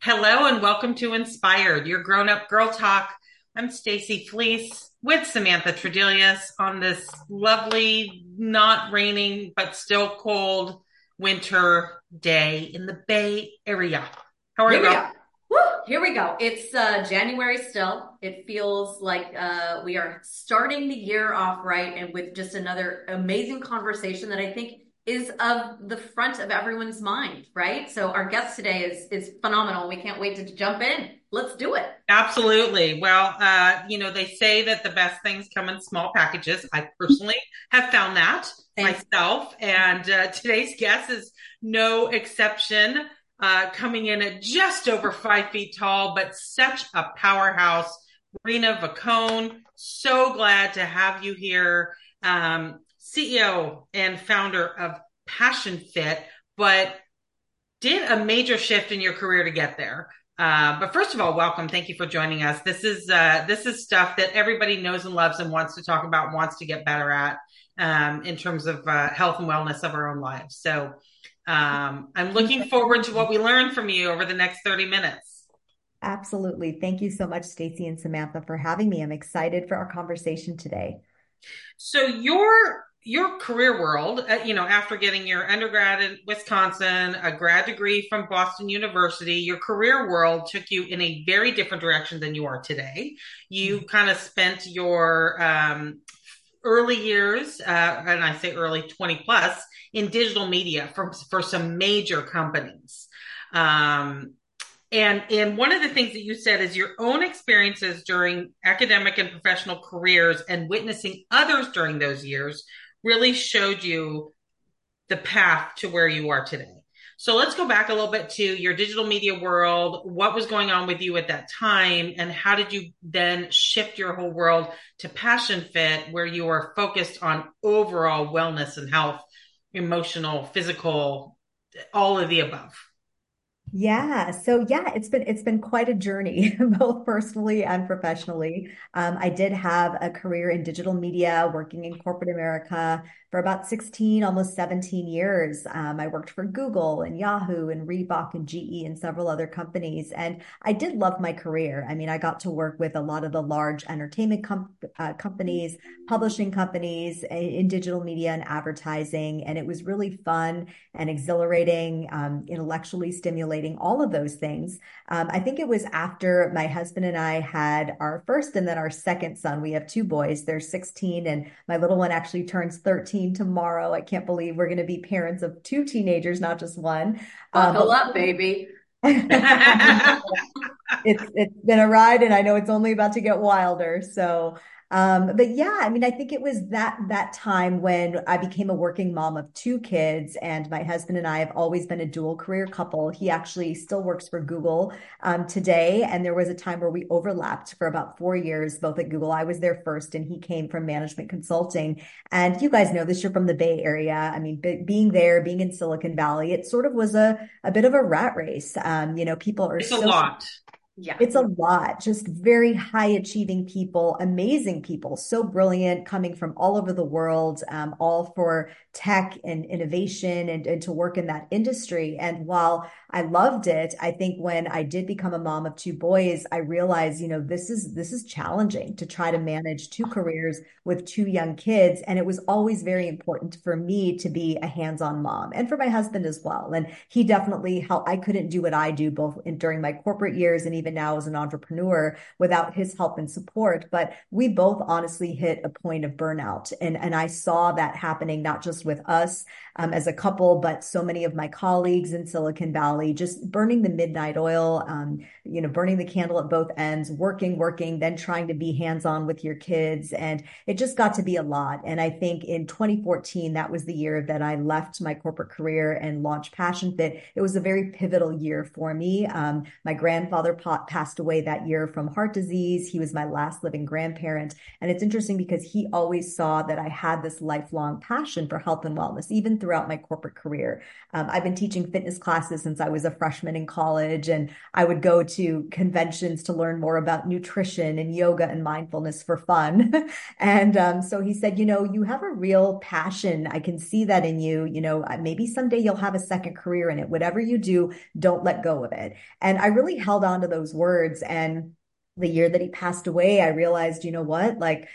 Hello and welcome to Inspired, your grown-up girl talk. I'm Stacy Fleece with Samantha Tredelius on this lovely, not raining but still cold winter day in the Bay Area. How are Here you? we go. Woo! Here we go. It's uh, January still. It feels like uh, we are starting the year off right and with just another amazing conversation that I think is of the front of everyone's mind, right? So our guest today is is phenomenal. We can't wait to jump in. Let's do it. Absolutely. Well, uh, you know, they say that the best things come in small packages. I personally have found that Thanks. myself, and uh, today's guest is no exception. Uh, coming in at just over five feet tall, but such a powerhouse. Reena Vokoun, so glad to have you here. Um, CEO and founder of Passion Fit, but did a major shift in your career to get there. Uh, but first of all, welcome. Thank you for joining us. This is uh, this is stuff that everybody knows and loves and wants to talk about, wants to get better at um, in terms of uh, health and wellness of our own lives. So um, I'm looking forward to what we learn from you over the next 30 minutes. Absolutely. Thank you so much, Stacy and Samantha, for having me. I'm excited for our conversation today. So your your career world, uh, you know, after getting your undergrad in Wisconsin, a grad degree from Boston University, your career world took you in a very different direction than you are today. You mm-hmm. kind of spent your um, early years, uh, and I say early 20 plus, in digital media for, for some major companies. Um, and and one of the things that you said is your own experiences during academic and professional careers and witnessing others during those years really showed you the path to where you are today. So let's go back a little bit to your digital media world. What was going on with you at that time? And how did you then shift your whole world to Passion Fit, where you are focused on overall wellness and health, emotional, physical, all of the above? Yeah. So yeah, it's been it's been quite a journey, both personally and professionally. Um, I did have a career in digital media, working in corporate America for about 16, almost 17 years. Um, I worked for Google and Yahoo and Reebok and GE and several other companies. And I did love my career. I mean, I got to work with a lot of the large entertainment com- uh, companies, publishing companies in digital media and advertising. And it was really fun and exhilarating, um, intellectually stimulating, all of those things. Um, I think it was after my husband and I had our first and then our second son. We have two boys, they're 16, and my little one actually turns 13 tomorrow. I can't believe we're going to be parents of two teenagers, not just one. Buckle um, up, baby. it's it's been a ride, and I know it's only about to get wilder. So um, but yeah, I mean, I think it was that that time when I became a working mom of two kids, and my husband and I have always been a dual career couple. He actually still works for Google um, today, and there was a time where we overlapped for about four years, both at Google. I was there first, and he came from management consulting. And you guys know this; you're from the Bay Area. I mean, being there, being in Silicon Valley, it sort of was a a bit of a rat race. Um, you know, people are it's so, a lot yeah. It's a lot, just very high achieving people, amazing people, so brilliant, coming from all over the world, um, all for tech and innovation and, and to work in that industry. And while I loved it, I think when I did become a mom of two boys, I realized, you know, this is this is challenging to try to manage two careers with two young kids. And it was always very important for me to be a hands-on mom and for my husband as well. And he definitely helped. I couldn't do what I do both in, during my corporate years and even now as an entrepreneur without his help and support. But we both honestly hit a point of burnout. And, and I saw that happening not just with us um, as a couple, but so many of my colleagues in Silicon Valley, just burning the midnight oil, um, you know, burning the candle at both ends, working, working, then trying to be hands on with your kids. And it just got to be a lot. And I think in 2014, that was the year that I left my corporate career and launched Passion Fit. It was a very pivotal year for me. Um, my grandfather passed away that year from heart disease. He was my last living grandparent. And it's interesting because he always saw that I had this lifelong passion for health and wellness, even throughout my corporate career. Um, I've been teaching fitness classes since I was a freshman in college, and I would go to conventions to learn more about nutrition and yoga and mindfulness for fun. and um, so he said, You know, you have a real passion. I can see that in you. You know, maybe someday you'll have a second career in it. Whatever you do, don't let go of it. And I really held on to those words. And the year that he passed away, I realized, you know what? Like,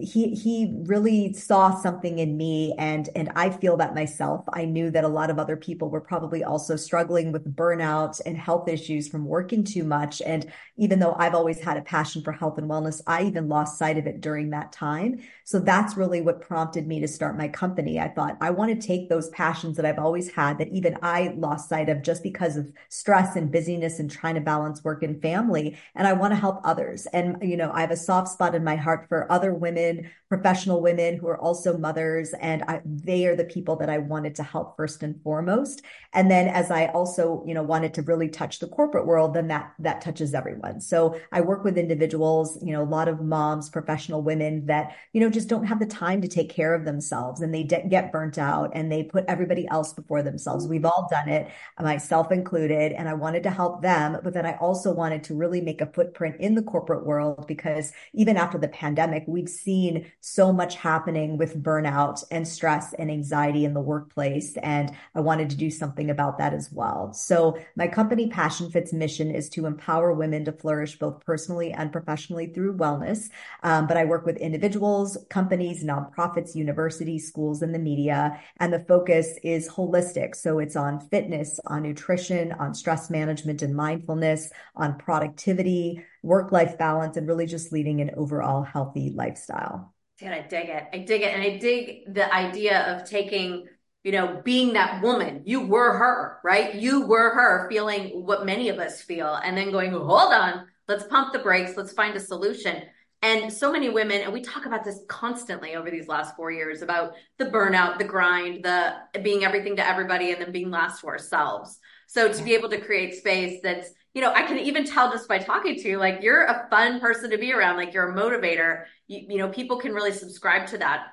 he he really saw something in me and and I feel that myself. I knew that a lot of other people were probably also struggling with burnout and health issues from working too much and even though I've always had a passion for health and wellness, I even lost sight of it during that time. So that's really what prompted me to start my company. I thought I want to take those passions that I've always had that even I lost sight of just because of stress and busyness and trying to balance work and family and I want to help others. And you know, I have a soft spot in my heart for other women women, professional women who are also mothers. And I, they are the people that I wanted to help first and foremost. And then as I also, you know, wanted to really touch the corporate world, then that, that touches everyone. So I work with individuals, you know, a lot of moms, professional women that, you know, just don't have the time to take care of themselves and they de- get burnt out and they put everybody else before themselves. We've all done it, myself included. And I wanted to help them, but then I also wanted to really make a footprint in the corporate world because even after the pandemic, we've seen seen so much happening with burnout and stress and anxiety in the workplace. And I wanted to do something about that as well. So my company Passion Fit's mission is to empower women to flourish both personally and professionally through wellness. Um, but I work with individuals, companies, nonprofits, universities, schools, and the media. And the focus is holistic. So it's on fitness, on nutrition, on stress management and mindfulness, on productivity, work life balance and really just leading an overall healthy lifestyle. Dude, I dig it. I dig it. And I dig the idea of taking, you know, being that woman. You were her, right? You were her feeling what many of us feel and then going, hold on, let's pump the brakes, let's find a solution. And so many women, and we talk about this constantly over these last four years about the burnout, the grind, the being everything to everybody, and then being last to ourselves. So to be able to create space that's you know, I can even tell just by talking to you, like you're a fun person to be around, like you're a motivator. You, you know, people can really subscribe to that.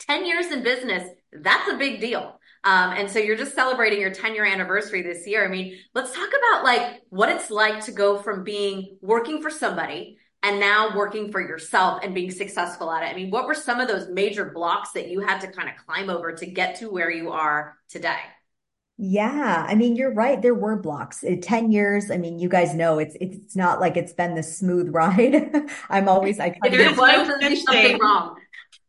10 years in business, that's a big deal. Um, and so you're just celebrating your 10 year anniversary this year. I mean, let's talk about like what it's like to go from being working for somebody and now working for yourself and being successful at it. I mean, what were some of those major blocks that you had to kind of climb over to get to where you are today? Yeah, I mean, you're right. There were blocks. In 10 years, I mean, you guys know it's it's not like it's been this smooth ride. I'm always I there's no something wrong.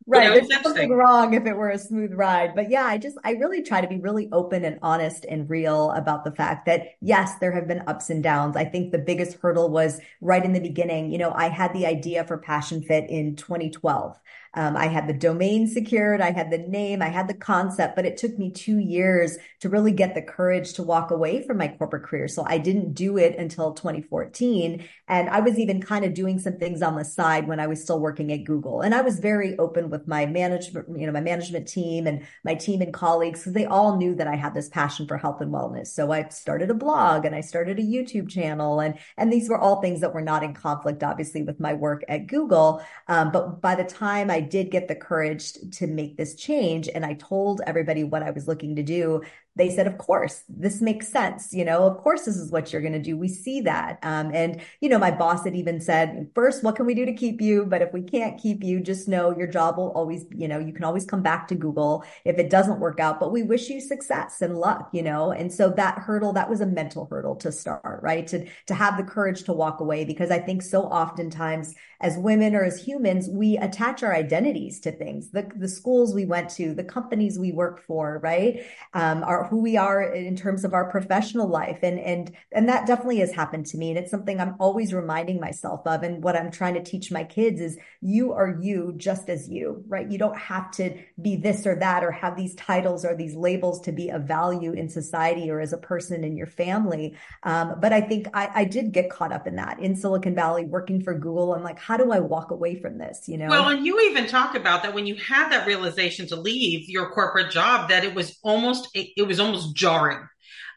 Right. There's something wrong if it were a smooth ride. But yeah, I just I really try to be really open and honest and real about the fact that yes, there have been ups and downs. I think the biggest hurdle was right in the beginning. You know, I had the idea for Passion Fit in 2012. Um, I had the domain secured, I had the name, I had the concept, but it took me two years to really get the courage to walk away from my corporate career. So I didn't do it until 2014. And I was even kind of doing some things on the side when I was still working at Google. And I was very open with my management, you know, my management team and my team and colleagues because they all knew that I had this passion for health and wellness. So I started a blog and I started a YouTube channel and and these were all things that were not in conflict, obviously, with my work at Google. Um, but by the time I did get the courage to make this change and I told everybody what I was looking to do, they said, of course, this makes sense. You know, of course, this is what you're going to do. We see that. Um, and, you know, my boss had even said, first, what can we do to keep you? But if we can't keep you, just know your job will always, you know, you can always come back to Google if it doesn't work out, but we wish you success and luck, you know? And so that hurdle, that was a mental hurdle to start, right? To, to have the courage to walk away because I think so oftentimes as women or as humans, we attach our identities to things, the, the schools we went to, the companies we work for, right? Um, our, who we are in terms of our professional life. And, and, and that definitely has happened to me. And it's something I'm always reminding myself of. And what I'm trying to teach my kids is you are you just as you, right? You don't have to be this or that or have these titles or these labels to be of value in society or as a person in your family. Um, but I think I, I did get caught up in that in Silicon Valley working for Google. I'm like, how do I walk away from this? You know? Well, and you even talk about that when you had that realization to leave your corporate job, that it was almost, it, it was almost jarring.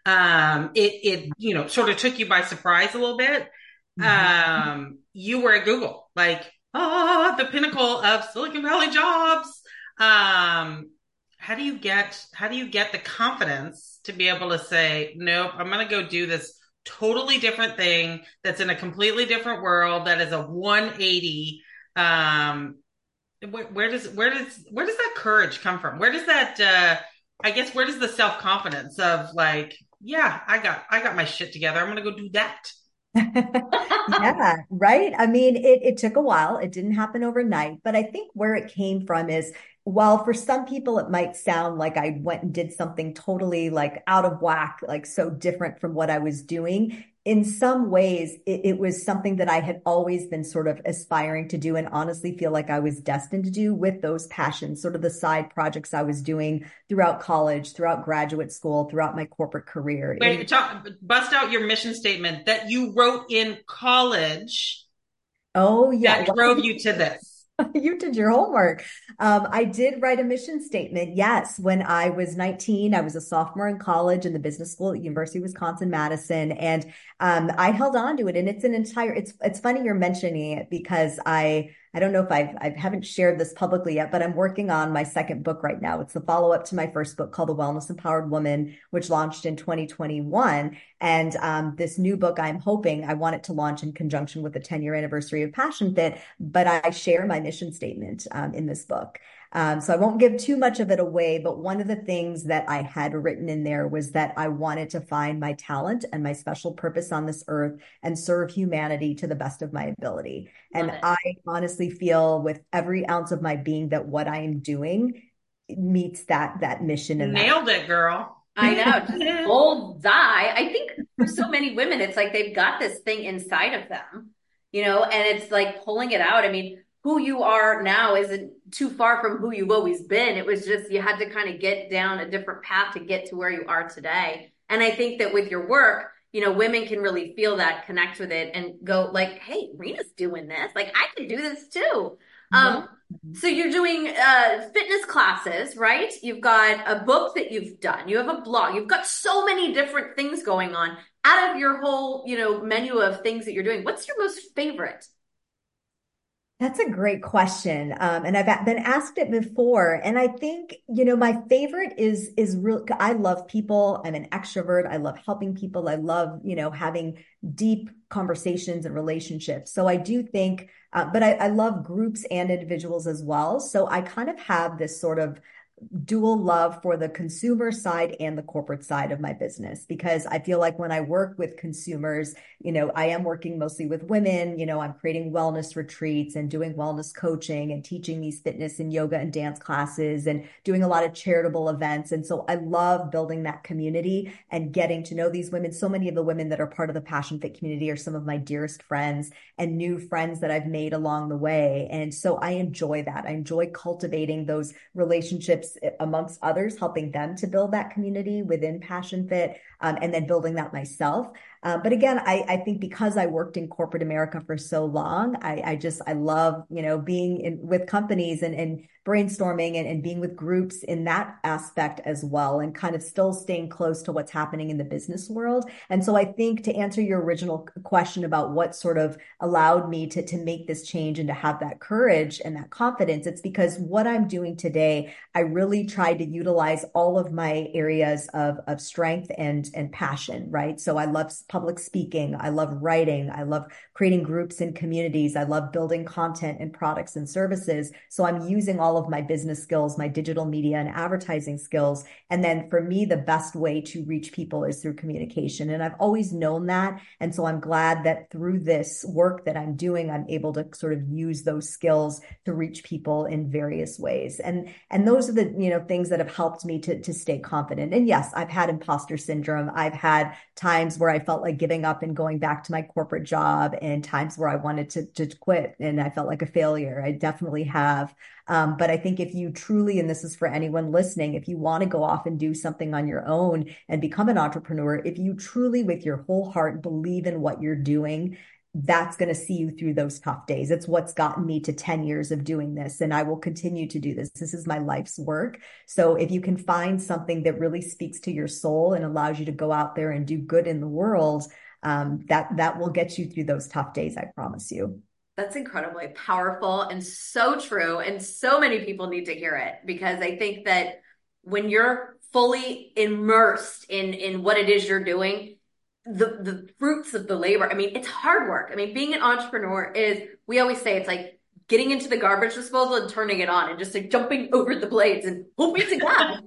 Um, it, it, you know, sort of took you by surprise a little bit. mm-hmm. um, you were at Google, like, ah, the pinnacle of Silicon Valley jobs. Um, how do you get how do you get the confidence to be able to say, nope, I'm going to go do this totally different thing that's in a completely different world that is a 180 um where, where, does where does where does that courage come from where does that uh i guess where does the self-confidence of like yeah i got i got my shit together. I'm gonna go do that. Yeah right? I mean it, it took a while. It didn't happen overnight. But i think where it came from is while for some people it might sound like I went and did something totally like out of whack, like so different from what I was doing, in some ways it, it, was something that I had always been sort of aspiring to do and honestly feel like I was destined to do with those passions, sort of the side projects I was doing throughout college, throughout graduate school, throughout my corporate career. Wait, talk, bust out your mission statement that you wrote in college. Oh yeah. That drove you to this. you did your homework. Um, I did write a mission statement. Yes, when I was 19, I was a sophomore in college in the business school at University of Wisconsin Madison, and um, I held on to it. And it's an entire. It's it's funny you're mentioning it because I I don't know if I've, I haven't shared this publicly yet, but I'm working on my second book right now. It's the follow up to my first book called The Wellness Empowered Woman, which launched in 2021. And um, this new book, I'm hoping I want it to launch in conjunction with the 10 year anniversary of Passion Fit, but I share my mission statement um, in this book. Um, so I won't give too much of it away, but one of the things that I had written in there was that I wanted to find my talent and my special purpose on this earth and serve humanity to the best of my ability. Love and it. I honestly feel with every ounce of my being that what I am doing meets that that mission and nailed that. it, girl. I know, bold die. I think for so many women, it's like they've got this thing inside of them, you know, and it's like pulling it out. I mean, who you are now isn't too far from who you've always been. It was just you had to kind of get down a different path to get to where you are today. And I think that with your work, you know, women can really feel that, connect with it, and go like, "Hey, Reena's doing this. Like, I can do this too." Um, so you're doing uh, fitness classes, right? You've got a book that you've done. You have a blog. You've got so many different things going on. Out of your whole, you know, menu of things that you're doing, what's your most favorite? That's a great question. Um, and I've been asked it before. And I think, you know, my favorite is, is real. I love people. I'm an extrovert. I love helping people. I love, you know, having deep conversations and relationships. So I do think, uh, but I, I love groups and individuals as well. So I kind of have this sort of dual love for the consumer side and the corporate side of my business because I feel like when I work with consumers, you know, I am working mostly with women, you know, I'm creating wellness retreats and doing wellness coaching and teaching these fitness and yoga and dance classes and doing a lot of charitable events. And so I love building that community and getting to know these women. So many of the women that are part of the Passion Fit community are some of my dearest friends and new friends that I've made along the way. And so I enjoy that. I enjoy cultivating those relationships amongst others, helping them to build that community within Passion Fit, um, and then building that myself. Uh, but again, I, I, think because I worked in corporate America for so long, I, I just I love you know being in, with companies and, and brainstorming and, and being with groups in that aspect as well and kind of still staying close to what's happening in the business world. And so I think to answer your original question about what sort of allowed me to, to make this change and to have that courage and that confidence, it's because what I'm doing today, I really tried to utilize all of my areas of, of strength and, and passion, right? So I love public speaking. I love writing. I love creating groups and communities. I love building content and products and services. So I'm using all of my business skills, my digital media and advertising skills. And then for me, the best way to reach people is through communication. And I've always known that. And so I'm glad that through this work that I'm doing, I'm able to sort of use those skills to reach people in various ways. And, and those are the, you know, things that have helped me to, to stay confident. And yes, I've had imposter syndrome. I've had times where I felt like giving up and going back to my corporate job and times where I wanted to, to quit and I felt like a failure. I definitely have. Um, but I think if you truly, and this is for anyone listening, if you want to go off and do something on your own and become an entrepreneur, if you truly, with your whole heart, believe in what you're doing, that's going to see you through those tough days. It's what's gotten me to 10 years of doing this. And I will continue to do this. This is my life's work. So if you can find something that really speaks to your soul and allows you to go out there and do good in the world, um, that that will get you through those tough days. I promise you. That's incredibly powerful and so true. And so many people need to hear it because I think that when you're fully immersed in in what it is you're doing, the the fruits of the labor. I mean, it's hard work. I mean, being an entrepreneur is we always say it's like getting into the garbage disposal and turning it on and just like jumping over the blades and hoping to God,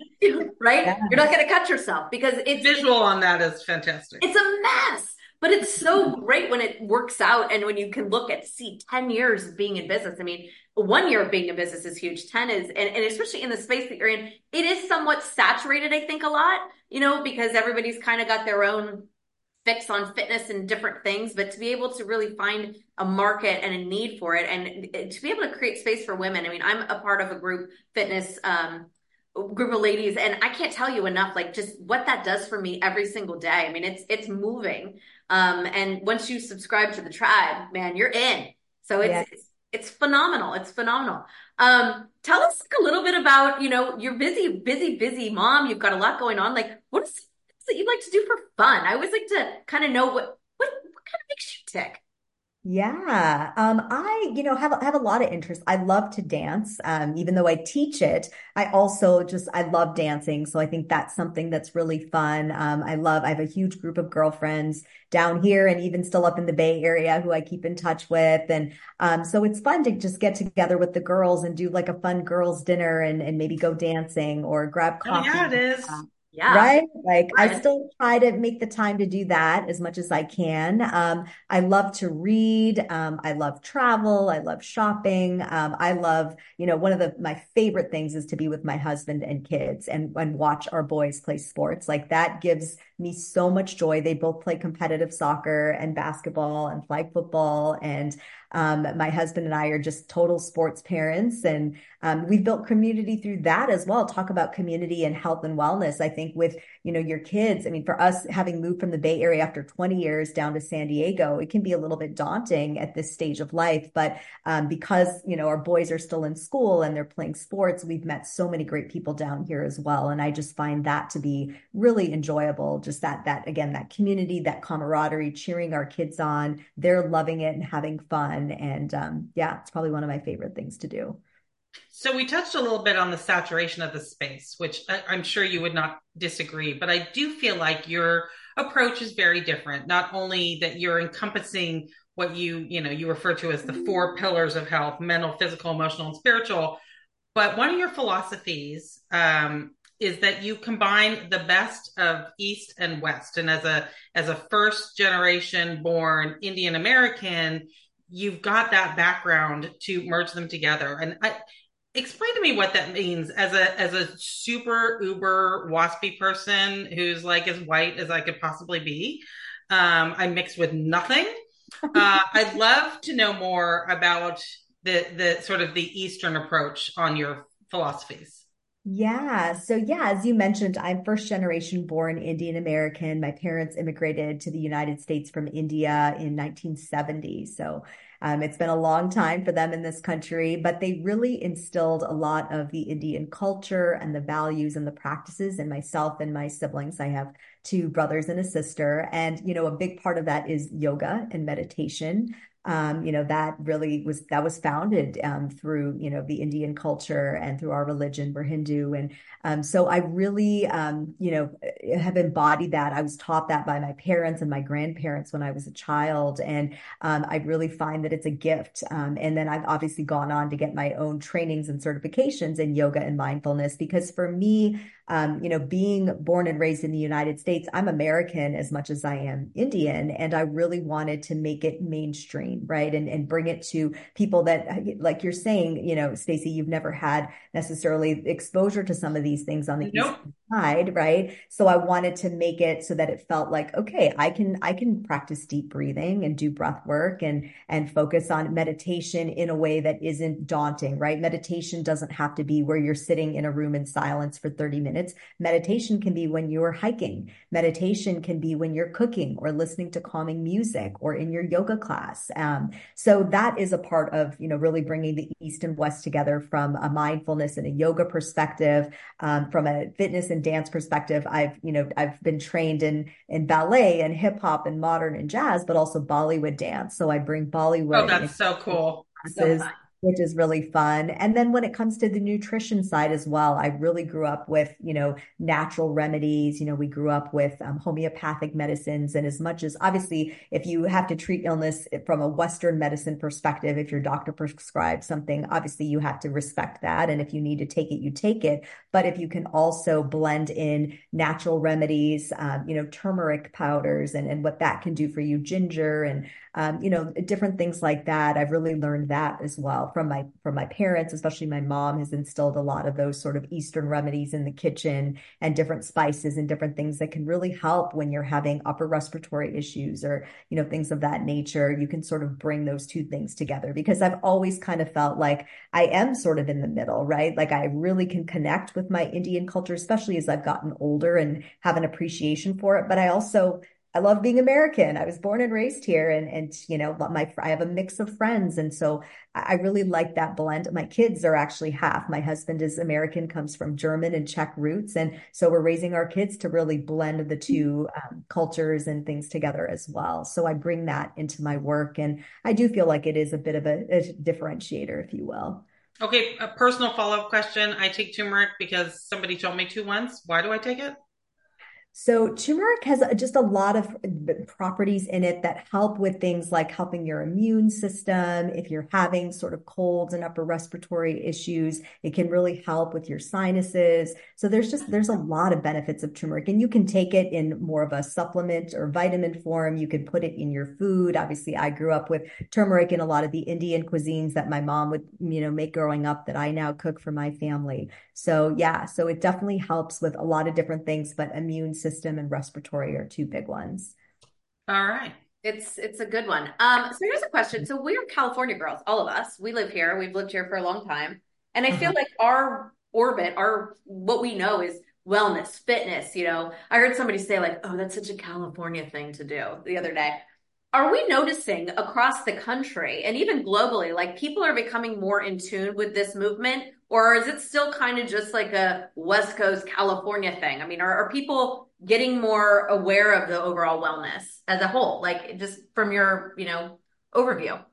right? Yeah. You're not going to cut yourself because it's visual on that is fantastic. It's a mess, but it's so great when it works out and when you can look at see 10 years of being in business. I mean, one year of being in business is huge. 10 is, and, and especially in the space that you're in, it is somewhat saturated, I think, a lot, you know, because everybody's kind of got their own fix on fitness and different things, but to be able to really find a market and a need for it and to be able to create space for women. I mean, I'm a part of a group fitness, um, group of ladies and I can't tell you enough, like just what that does for me every single day. I mean, it's, it's moving. Um, and once you subscribe to the tribe, man, you're in. So it's, it's, it's phenomenal. It's phenomenal. Um, tell us a little bit about, you know, you're busy, busy, busy mom. You've got a lot going on. Like, what is that you like to do for fun? I always like to kind of know what what what kind of makes you tick. Yeah, um, I you know have have a lot of interest. I love to dance, um, even though I teach it. I also just I love dancing, so I think that's something that's really fun. Um, I love. I have a huge group of girlfriends down here, and even still up in the Bay Area, who I keep in touch with, and um, so it's fun to just get together with the girls and do like a fun girls' dinner, and and maybe go dancing or grab coffee. Oh, yeah, it is. Yeah. Right. Like right. I still try to make the time to do that as much as I can. Um, I love to read. Um, I love travel. I love shopping. Um, I love, you know, one of the, my favorite things is to be with my husband and kids and, and watch our boys play sports. Like that gives me so much joy. They both play competitive soccer and basketball and flag football. And um, my husband and I are just total sports parents, and um, we've built community through that as well. Talk about community and health and wellness. I think with you know your kids. I mean, for us having moved from the Bay Area after 20 years down to San Diego, it can be a little bit daunting at this stage of life. But um, because you know our boys are still in school and they're playing sports, we've met so many great people down here as well, and I just find that to be really enjoyable. Just that that again that community, that camaraderie, cheering our kids on. They're loving it and having fun. And um, yeah, it's probably one of my favorite things to do. So we touched a little bit on the saturation of the space, which I, I'm sure you would not disagree, but I do feel like your approach is very different. Not only that you're encompassing what you, you know, you refer to as the four pillars of health, mental, physical, emotional, and spiritual, but one of your philosophies um, is that you combine the best of East and West. And as a as a first generation born Indian American, you've got that background to merge them together. And I, explain to me what that means as a as a super uber waspy person who's like as white as I could possibly be. Um, I'm mixed with nothing. Uh, I'd love to know more about the the sort of the Eastern approach on your philosophies. Yeah. So, yeah, as you mentioned, I'm first generation born Indian American. My parents immigrated to the United States from India in 1970. So, um, it's been a long time for them in this country, but they really instilled a lot of the Indian culture and the values and the practices in myself and my siblings. I have two brothers and a sister. And, you know, a big part of that is yoga and meditation um, you know, that really was, that was founded um, through, you know, the Indian culture and through our religion. We're Hindu. And um, so I really, um, you know, have embodied that. I was taught that by my parents and my grandparents when I was a child. And um, I really find that it's a gift. Um, and then I've obviously gone on to get my own trainings and certifications in yoga and mindfulness because for me, um, you know, being born and raised in the United States, I'm American as much as I am Indian. And I really wanted to make it mainstream, right? And, and bring it to people that, like you're saying, you know, Stacy, you've never had necessarily exposure to some of these things on the nope. East side, right? So I wanted to make it so that it felt like, okay, I can, I can practice deep breathing and do breath work and, and focus on meditation in a way that isn't daunting, right? Meditation doesn't have to be where you're sitting in a room in silence for 30 minutes minutes. Meditation can be when you're hiking. Meditation can be when you're cooking or listening to calming music or in your yoga class. Um, so that is a part of, you know, really bringing the East and West together from a mindfulness and a yoga perspective, um, from a fitness and dance perspective. I've, you know, I've been trained in, in ballet and hip hop and modern and jazz, but also Bollywood dance. So I bring Bollywood. Oh, that's so cool. So which is really fun. And then when it comes to the nutrition side as well, I really grew up with, you know, natural remedies. You know, we grew up with um, homeopathic medicines. And as much as obviously, if you have to treat illness from a Western medicine perspective, if your doctor prescribes something, obviously you have to respect that. And if you need to take it, you take it. But if you can also blend in natural remedies, um, you know, turmeric powders and, and what that can do for you, ginger and, um, you know, different things like that. I've really learned that as well from my from my parents, especially my mom has instilled a lot of those sort of Eastern remedies in the kitchen and different spices and different things that can really help when you're having upper respiratory issues or you know things of that nature. You can sort of bring those two things together because I've always kind of felt like I am sort of in the middle, right? Like I really can connect with my Indian culture, especially as I've gotten older and have an appreciation for it. But I also I love being American. I was born and raised here, and and you know, my I have a mix of friends, and so I really like that blend. My kids are actually half. My husband is American, comes from German and Czech roots, and so we're raising our kids to really blend the two um, cultures and things together as well. So I bring that into my work, and I do feel like it is a bit of a, a differentiator, if you will. Okay, a personal follow up question. I take turmeric because somebody told me to once. Why do I take it? So turmeric has just a lot of uh, properties in it that help with things like helping your immune system. If you're having sort of colds and upper respiratory issues, it can really help with your sinuses. So there's just, there's a lot of benefits of turmeric and you can take it in more of a supplement or vitamin form. You can put it in your food. Obviously I grew up with turmeric in a lot of the Indian cuisines that my mom would, you know, make growing up that I now cook for my family. So yeah, so it definitely helps with a lot of different things, but immune system system and respiratory are two big ones. All right. It's it's a good one. Um, so here's a question. So we're California girls, all of us. We live here. We've lived here for a long time, and I feel uh-huh. like our orbit, our what we know is wellness, fitness. You know, I heard somebody say like, "Oh, that's such a California thing to do." The other day, are we noticing across the country and even globally, like people are becoming more in tune with this movement? Or is it still kind of just like a West Coast California thing? I mean, are, are people getting more aware of the overall wellness as a whole? Like just from your, you know, overview.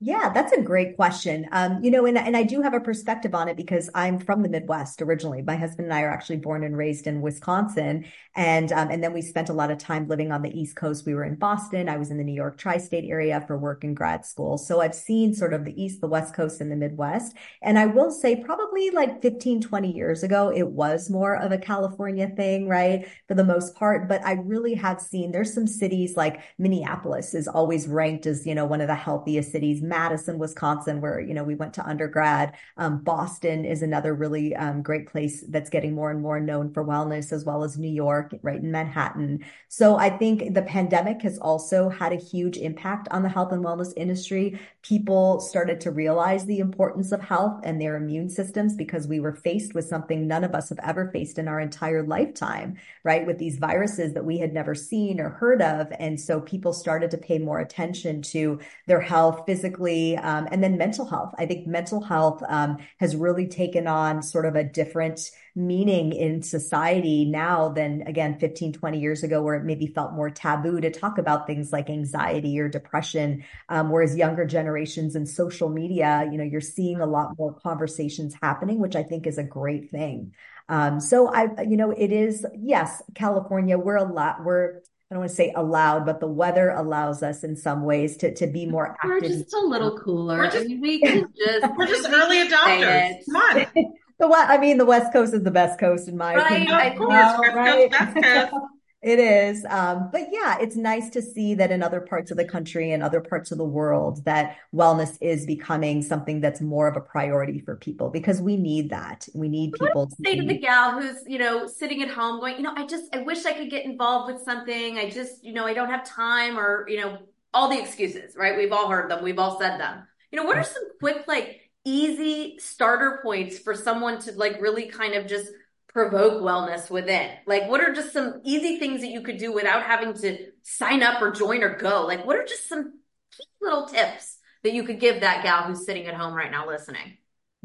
Yeah, that's a great question. Um, you know, and, and I do have a perspective on it because I'm from the Midwest originally. My husband and I are actually born and raised in Wisconsin. And, um, and then we spent a lot of time living on the East Coast. We were in Boston. I was in the New York tri-state area for work and grad school. So I've seen sort of the East, the West Coast and the Midwest. And I will say probably like 15, 20 years ago, it was more of a California thing, right? For the most part. But I really have seen there's some cities like Minneapolis is always ranked as, you know, one of the healthiest cities Madison, Wisconsin, where, you know, we went to undergrad. Um, Boston is another really um, great place that's getting more and more known for wellness, as well as New York, right in Manhattan. So I think the pandemic has also had a huge impact on the health and wellness industry. People started to realize the importance of health and their immune systems because we were faced with something none of us have ever faced in our entire lifetime, right? With these viruses that we had never seen or heard of. And so people started to pay more attention to their health physically um, and then mental health. I think mental health um, has really taken on sort of a different meaning in society now than again 15 20 years ago where it maybe felt more taboo to talk about things like anxiety or depression um, whereas younger generations and social media you know you're seeing a lot more conversations happening which i think is a great thing um, so I, you know, it is, yes, California, we're a lot, we're I don't want to say allowed, but the weather allows us in some ways to to be more active. We're just a little cooler. We're just, we can just we're just early adopters. Come on. the what I mean, the West Coast is the best coast in my right, opinion. Of course, right? West Coast, it is. Um, but yeah, it's nice to see that in other parts of the country and other parts of the world that wellness is becoming something that's more of a priority for people because we need that. We need people to say to the gal who's, you know, sitting at home going, you know, I just I wish I could get involved with something. I just, you know, I don't have time or, you know, all the excuses, right? We've all heard them. We've all said them. You know, what are some quick, like, easy starter points for someone to like really kind of just provoke wellness within? Like, what are just some easy things that you could do without having to sign up or join or go? Like, what are just some key little tips that you could give that gal who's sitting at home right now listening?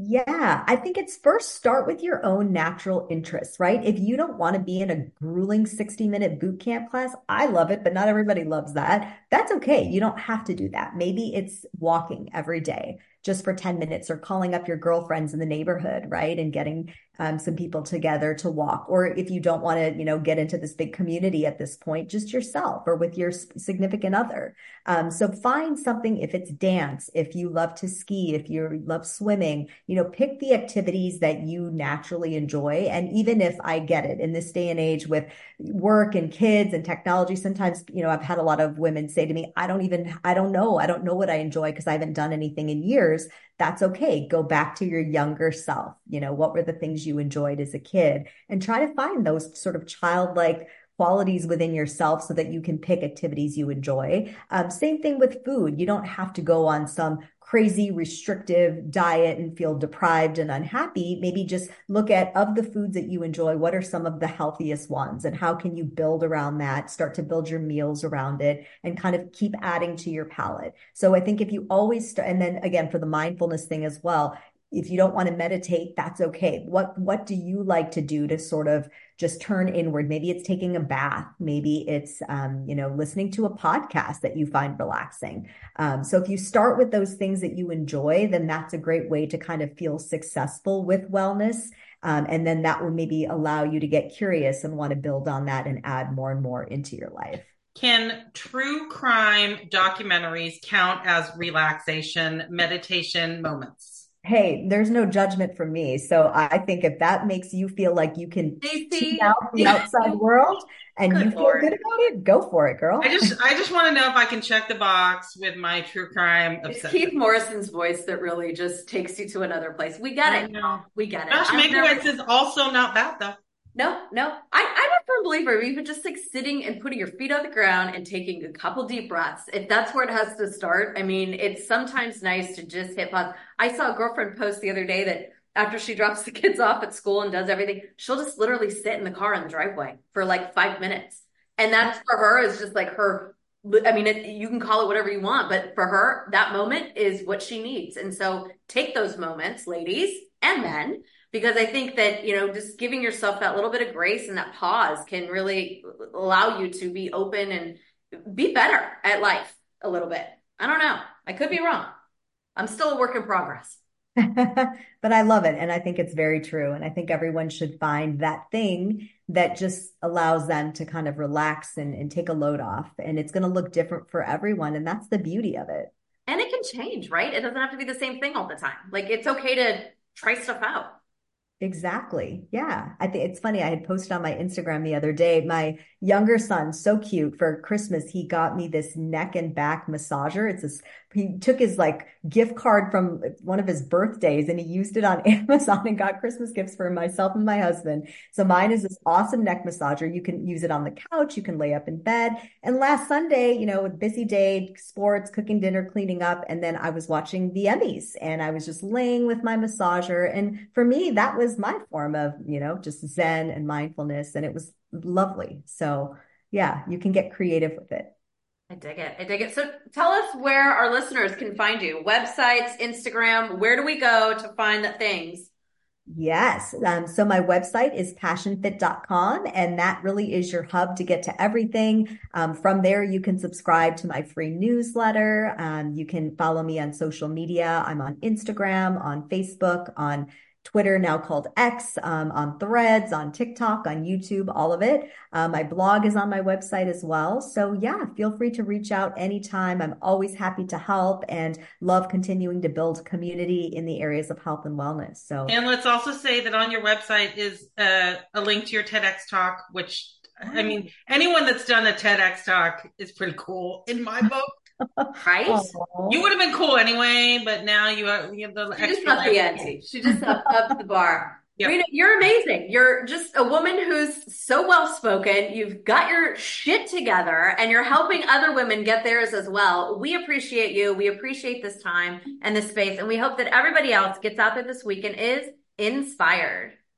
Yeah, I think it's first start with your own natural interests, right? If you don't want to be in a grueling 60 minute boot camp class, I love it, but not everybody loves that. That's okay. You don't have to do that. Maybe it's walking every day just for 10 minutes or calling up your girlfriends in the neighborhood, right? And getting um, some people together to walk. Or if you don't want to, you know, get into this big community at this point, just yourself or with your significant other. Um, so find something, if it's dance, if you love to ski, if you love swimming, you know, pick the activities that you naturally enjoy. And even if I get it in this day and age with work and kids and technology, sometimes, you know, I've had a lot of women say to me, I don't even, I don't know. I don't know what I enjoy because I haven't done anything in years. That's okay. Go back to your younger self. You know, what were the things you enjoyed as a kid and try to find those sort of childlike qualities within yourself so that you can pick activities you enjoy. Um, same thing with food. You don't have to go on some crazy restrictive diet and feel deprived and unhappy, maybe just look at of the foods that you enjoy, what are some of the healthiest ones and how can you build around that, start to build your meals around it and kind of keep adding to your palate. So I think if you always start, and then again, for the mindfulness thing as well, if you don't want to meditate, that's okay. What what do you like to do to sort of just turn inward? Maybe it's taking a bath. Maybe it's um, you know listening to a podcast that you find relaxing. Um, so if you start with those things that you enjoy, then that's a great way to kind of feel successful with wellness. Um, and then that will maybe allow you to get curious and want to build on that and add more and more into your life. Can true crime documentaries count as relaxation meditation moments? Hey, there's no judgment from me. So I think if that makes you feel like you can see out the outside world and good you feel Lord. good about it, go for it, girl. I just I just want to know if I can check the box with my true crime obsession. It's Keith Morrison's voice that really just takes you to another place. We get it. We get it. Josh Mankiewicz never... is also not bad though. No, no. I, I'm a firm believer of even just like sitting and putting your feet on the ground and taking a couple deep breaths. If that's where it has to start, I mean, it's sometimes nice to just hit pause. I saw a girlfriend post the other day that after she drops the kids off at school and does everything, she'll just literally sit in the car in the driveway for like five minutes. And that's for her is just like her I mean, it, you can call it whatever you want, but for her, that moment is what she needs. And so take those moments, ladies and men, because I think that, you know, just giving yourself that little bit of grace and that pause can really allow you to be open and be better at life a little bit. I don't know. I could be wrong. I'm still a work in progress. but I love it. And I think it's very true. And I think everyone should find that thing that just allows them to kind of relax and, and take a load off. And it's going to look different for everyone. And that's the beauty of it. And it can change, right? It doesn't have to be the same thing all the time. Like it's okay to try stuff out. Exactly. Yeah. I think it's funny. I had posted on my Instagram the other day. My younger son, so cute for Christmas, he got me this neck and back massager. It's this, he took his like gift card from one of his birthdays and he used it on Amazon and got Christmas gifts for myself and my husband. So mine is this awesome neck massager. You can use it on the couch. You can lay up in bed. And last Sunday, you know, busy day, sports, cooking dinner, cleaning up. And then I was watching the Emmys and I was just laying with my massager. And for me, that was my form of, you know, just Zen and mindfulness. And it was lovely. So yeah, you can get creative with it. I dig it. I dig it. So tell us where our listeners can find you. Websites, Instagram, where do we go to find the things? Yes. Um, so my website is passionfit.com and that really is your hub to get to everything. Um, from there, you can subscribe to my free newsletter. Um, you can follow me on social media. I'm on Instagram, on Facebook, on Twitter, now called X, um, on threads, on TikTok, on YouTube, all of it. Uh, my blog is on my website as well. So yeah, feel free to reach out anytime. I'm always happy to help and love continuing to build community in the areas of health and wellness. So, and let's also say that on your website is uh, a link to your TEDx talk, which I mean, anyone that's done a TEDx talk is pretty cool in my book right? You would have been cool anyway, but now you have, you have the she extra. Just the ante. She just up, up the bar. Yep. Rita, you're amazing. You're just a woman who's so well spoken. You've got your shit together and you're helping other women get theirs as well. We appreciate you. We appreciate this time and this space. And we hope that everybody else gets out there this week and is inspired.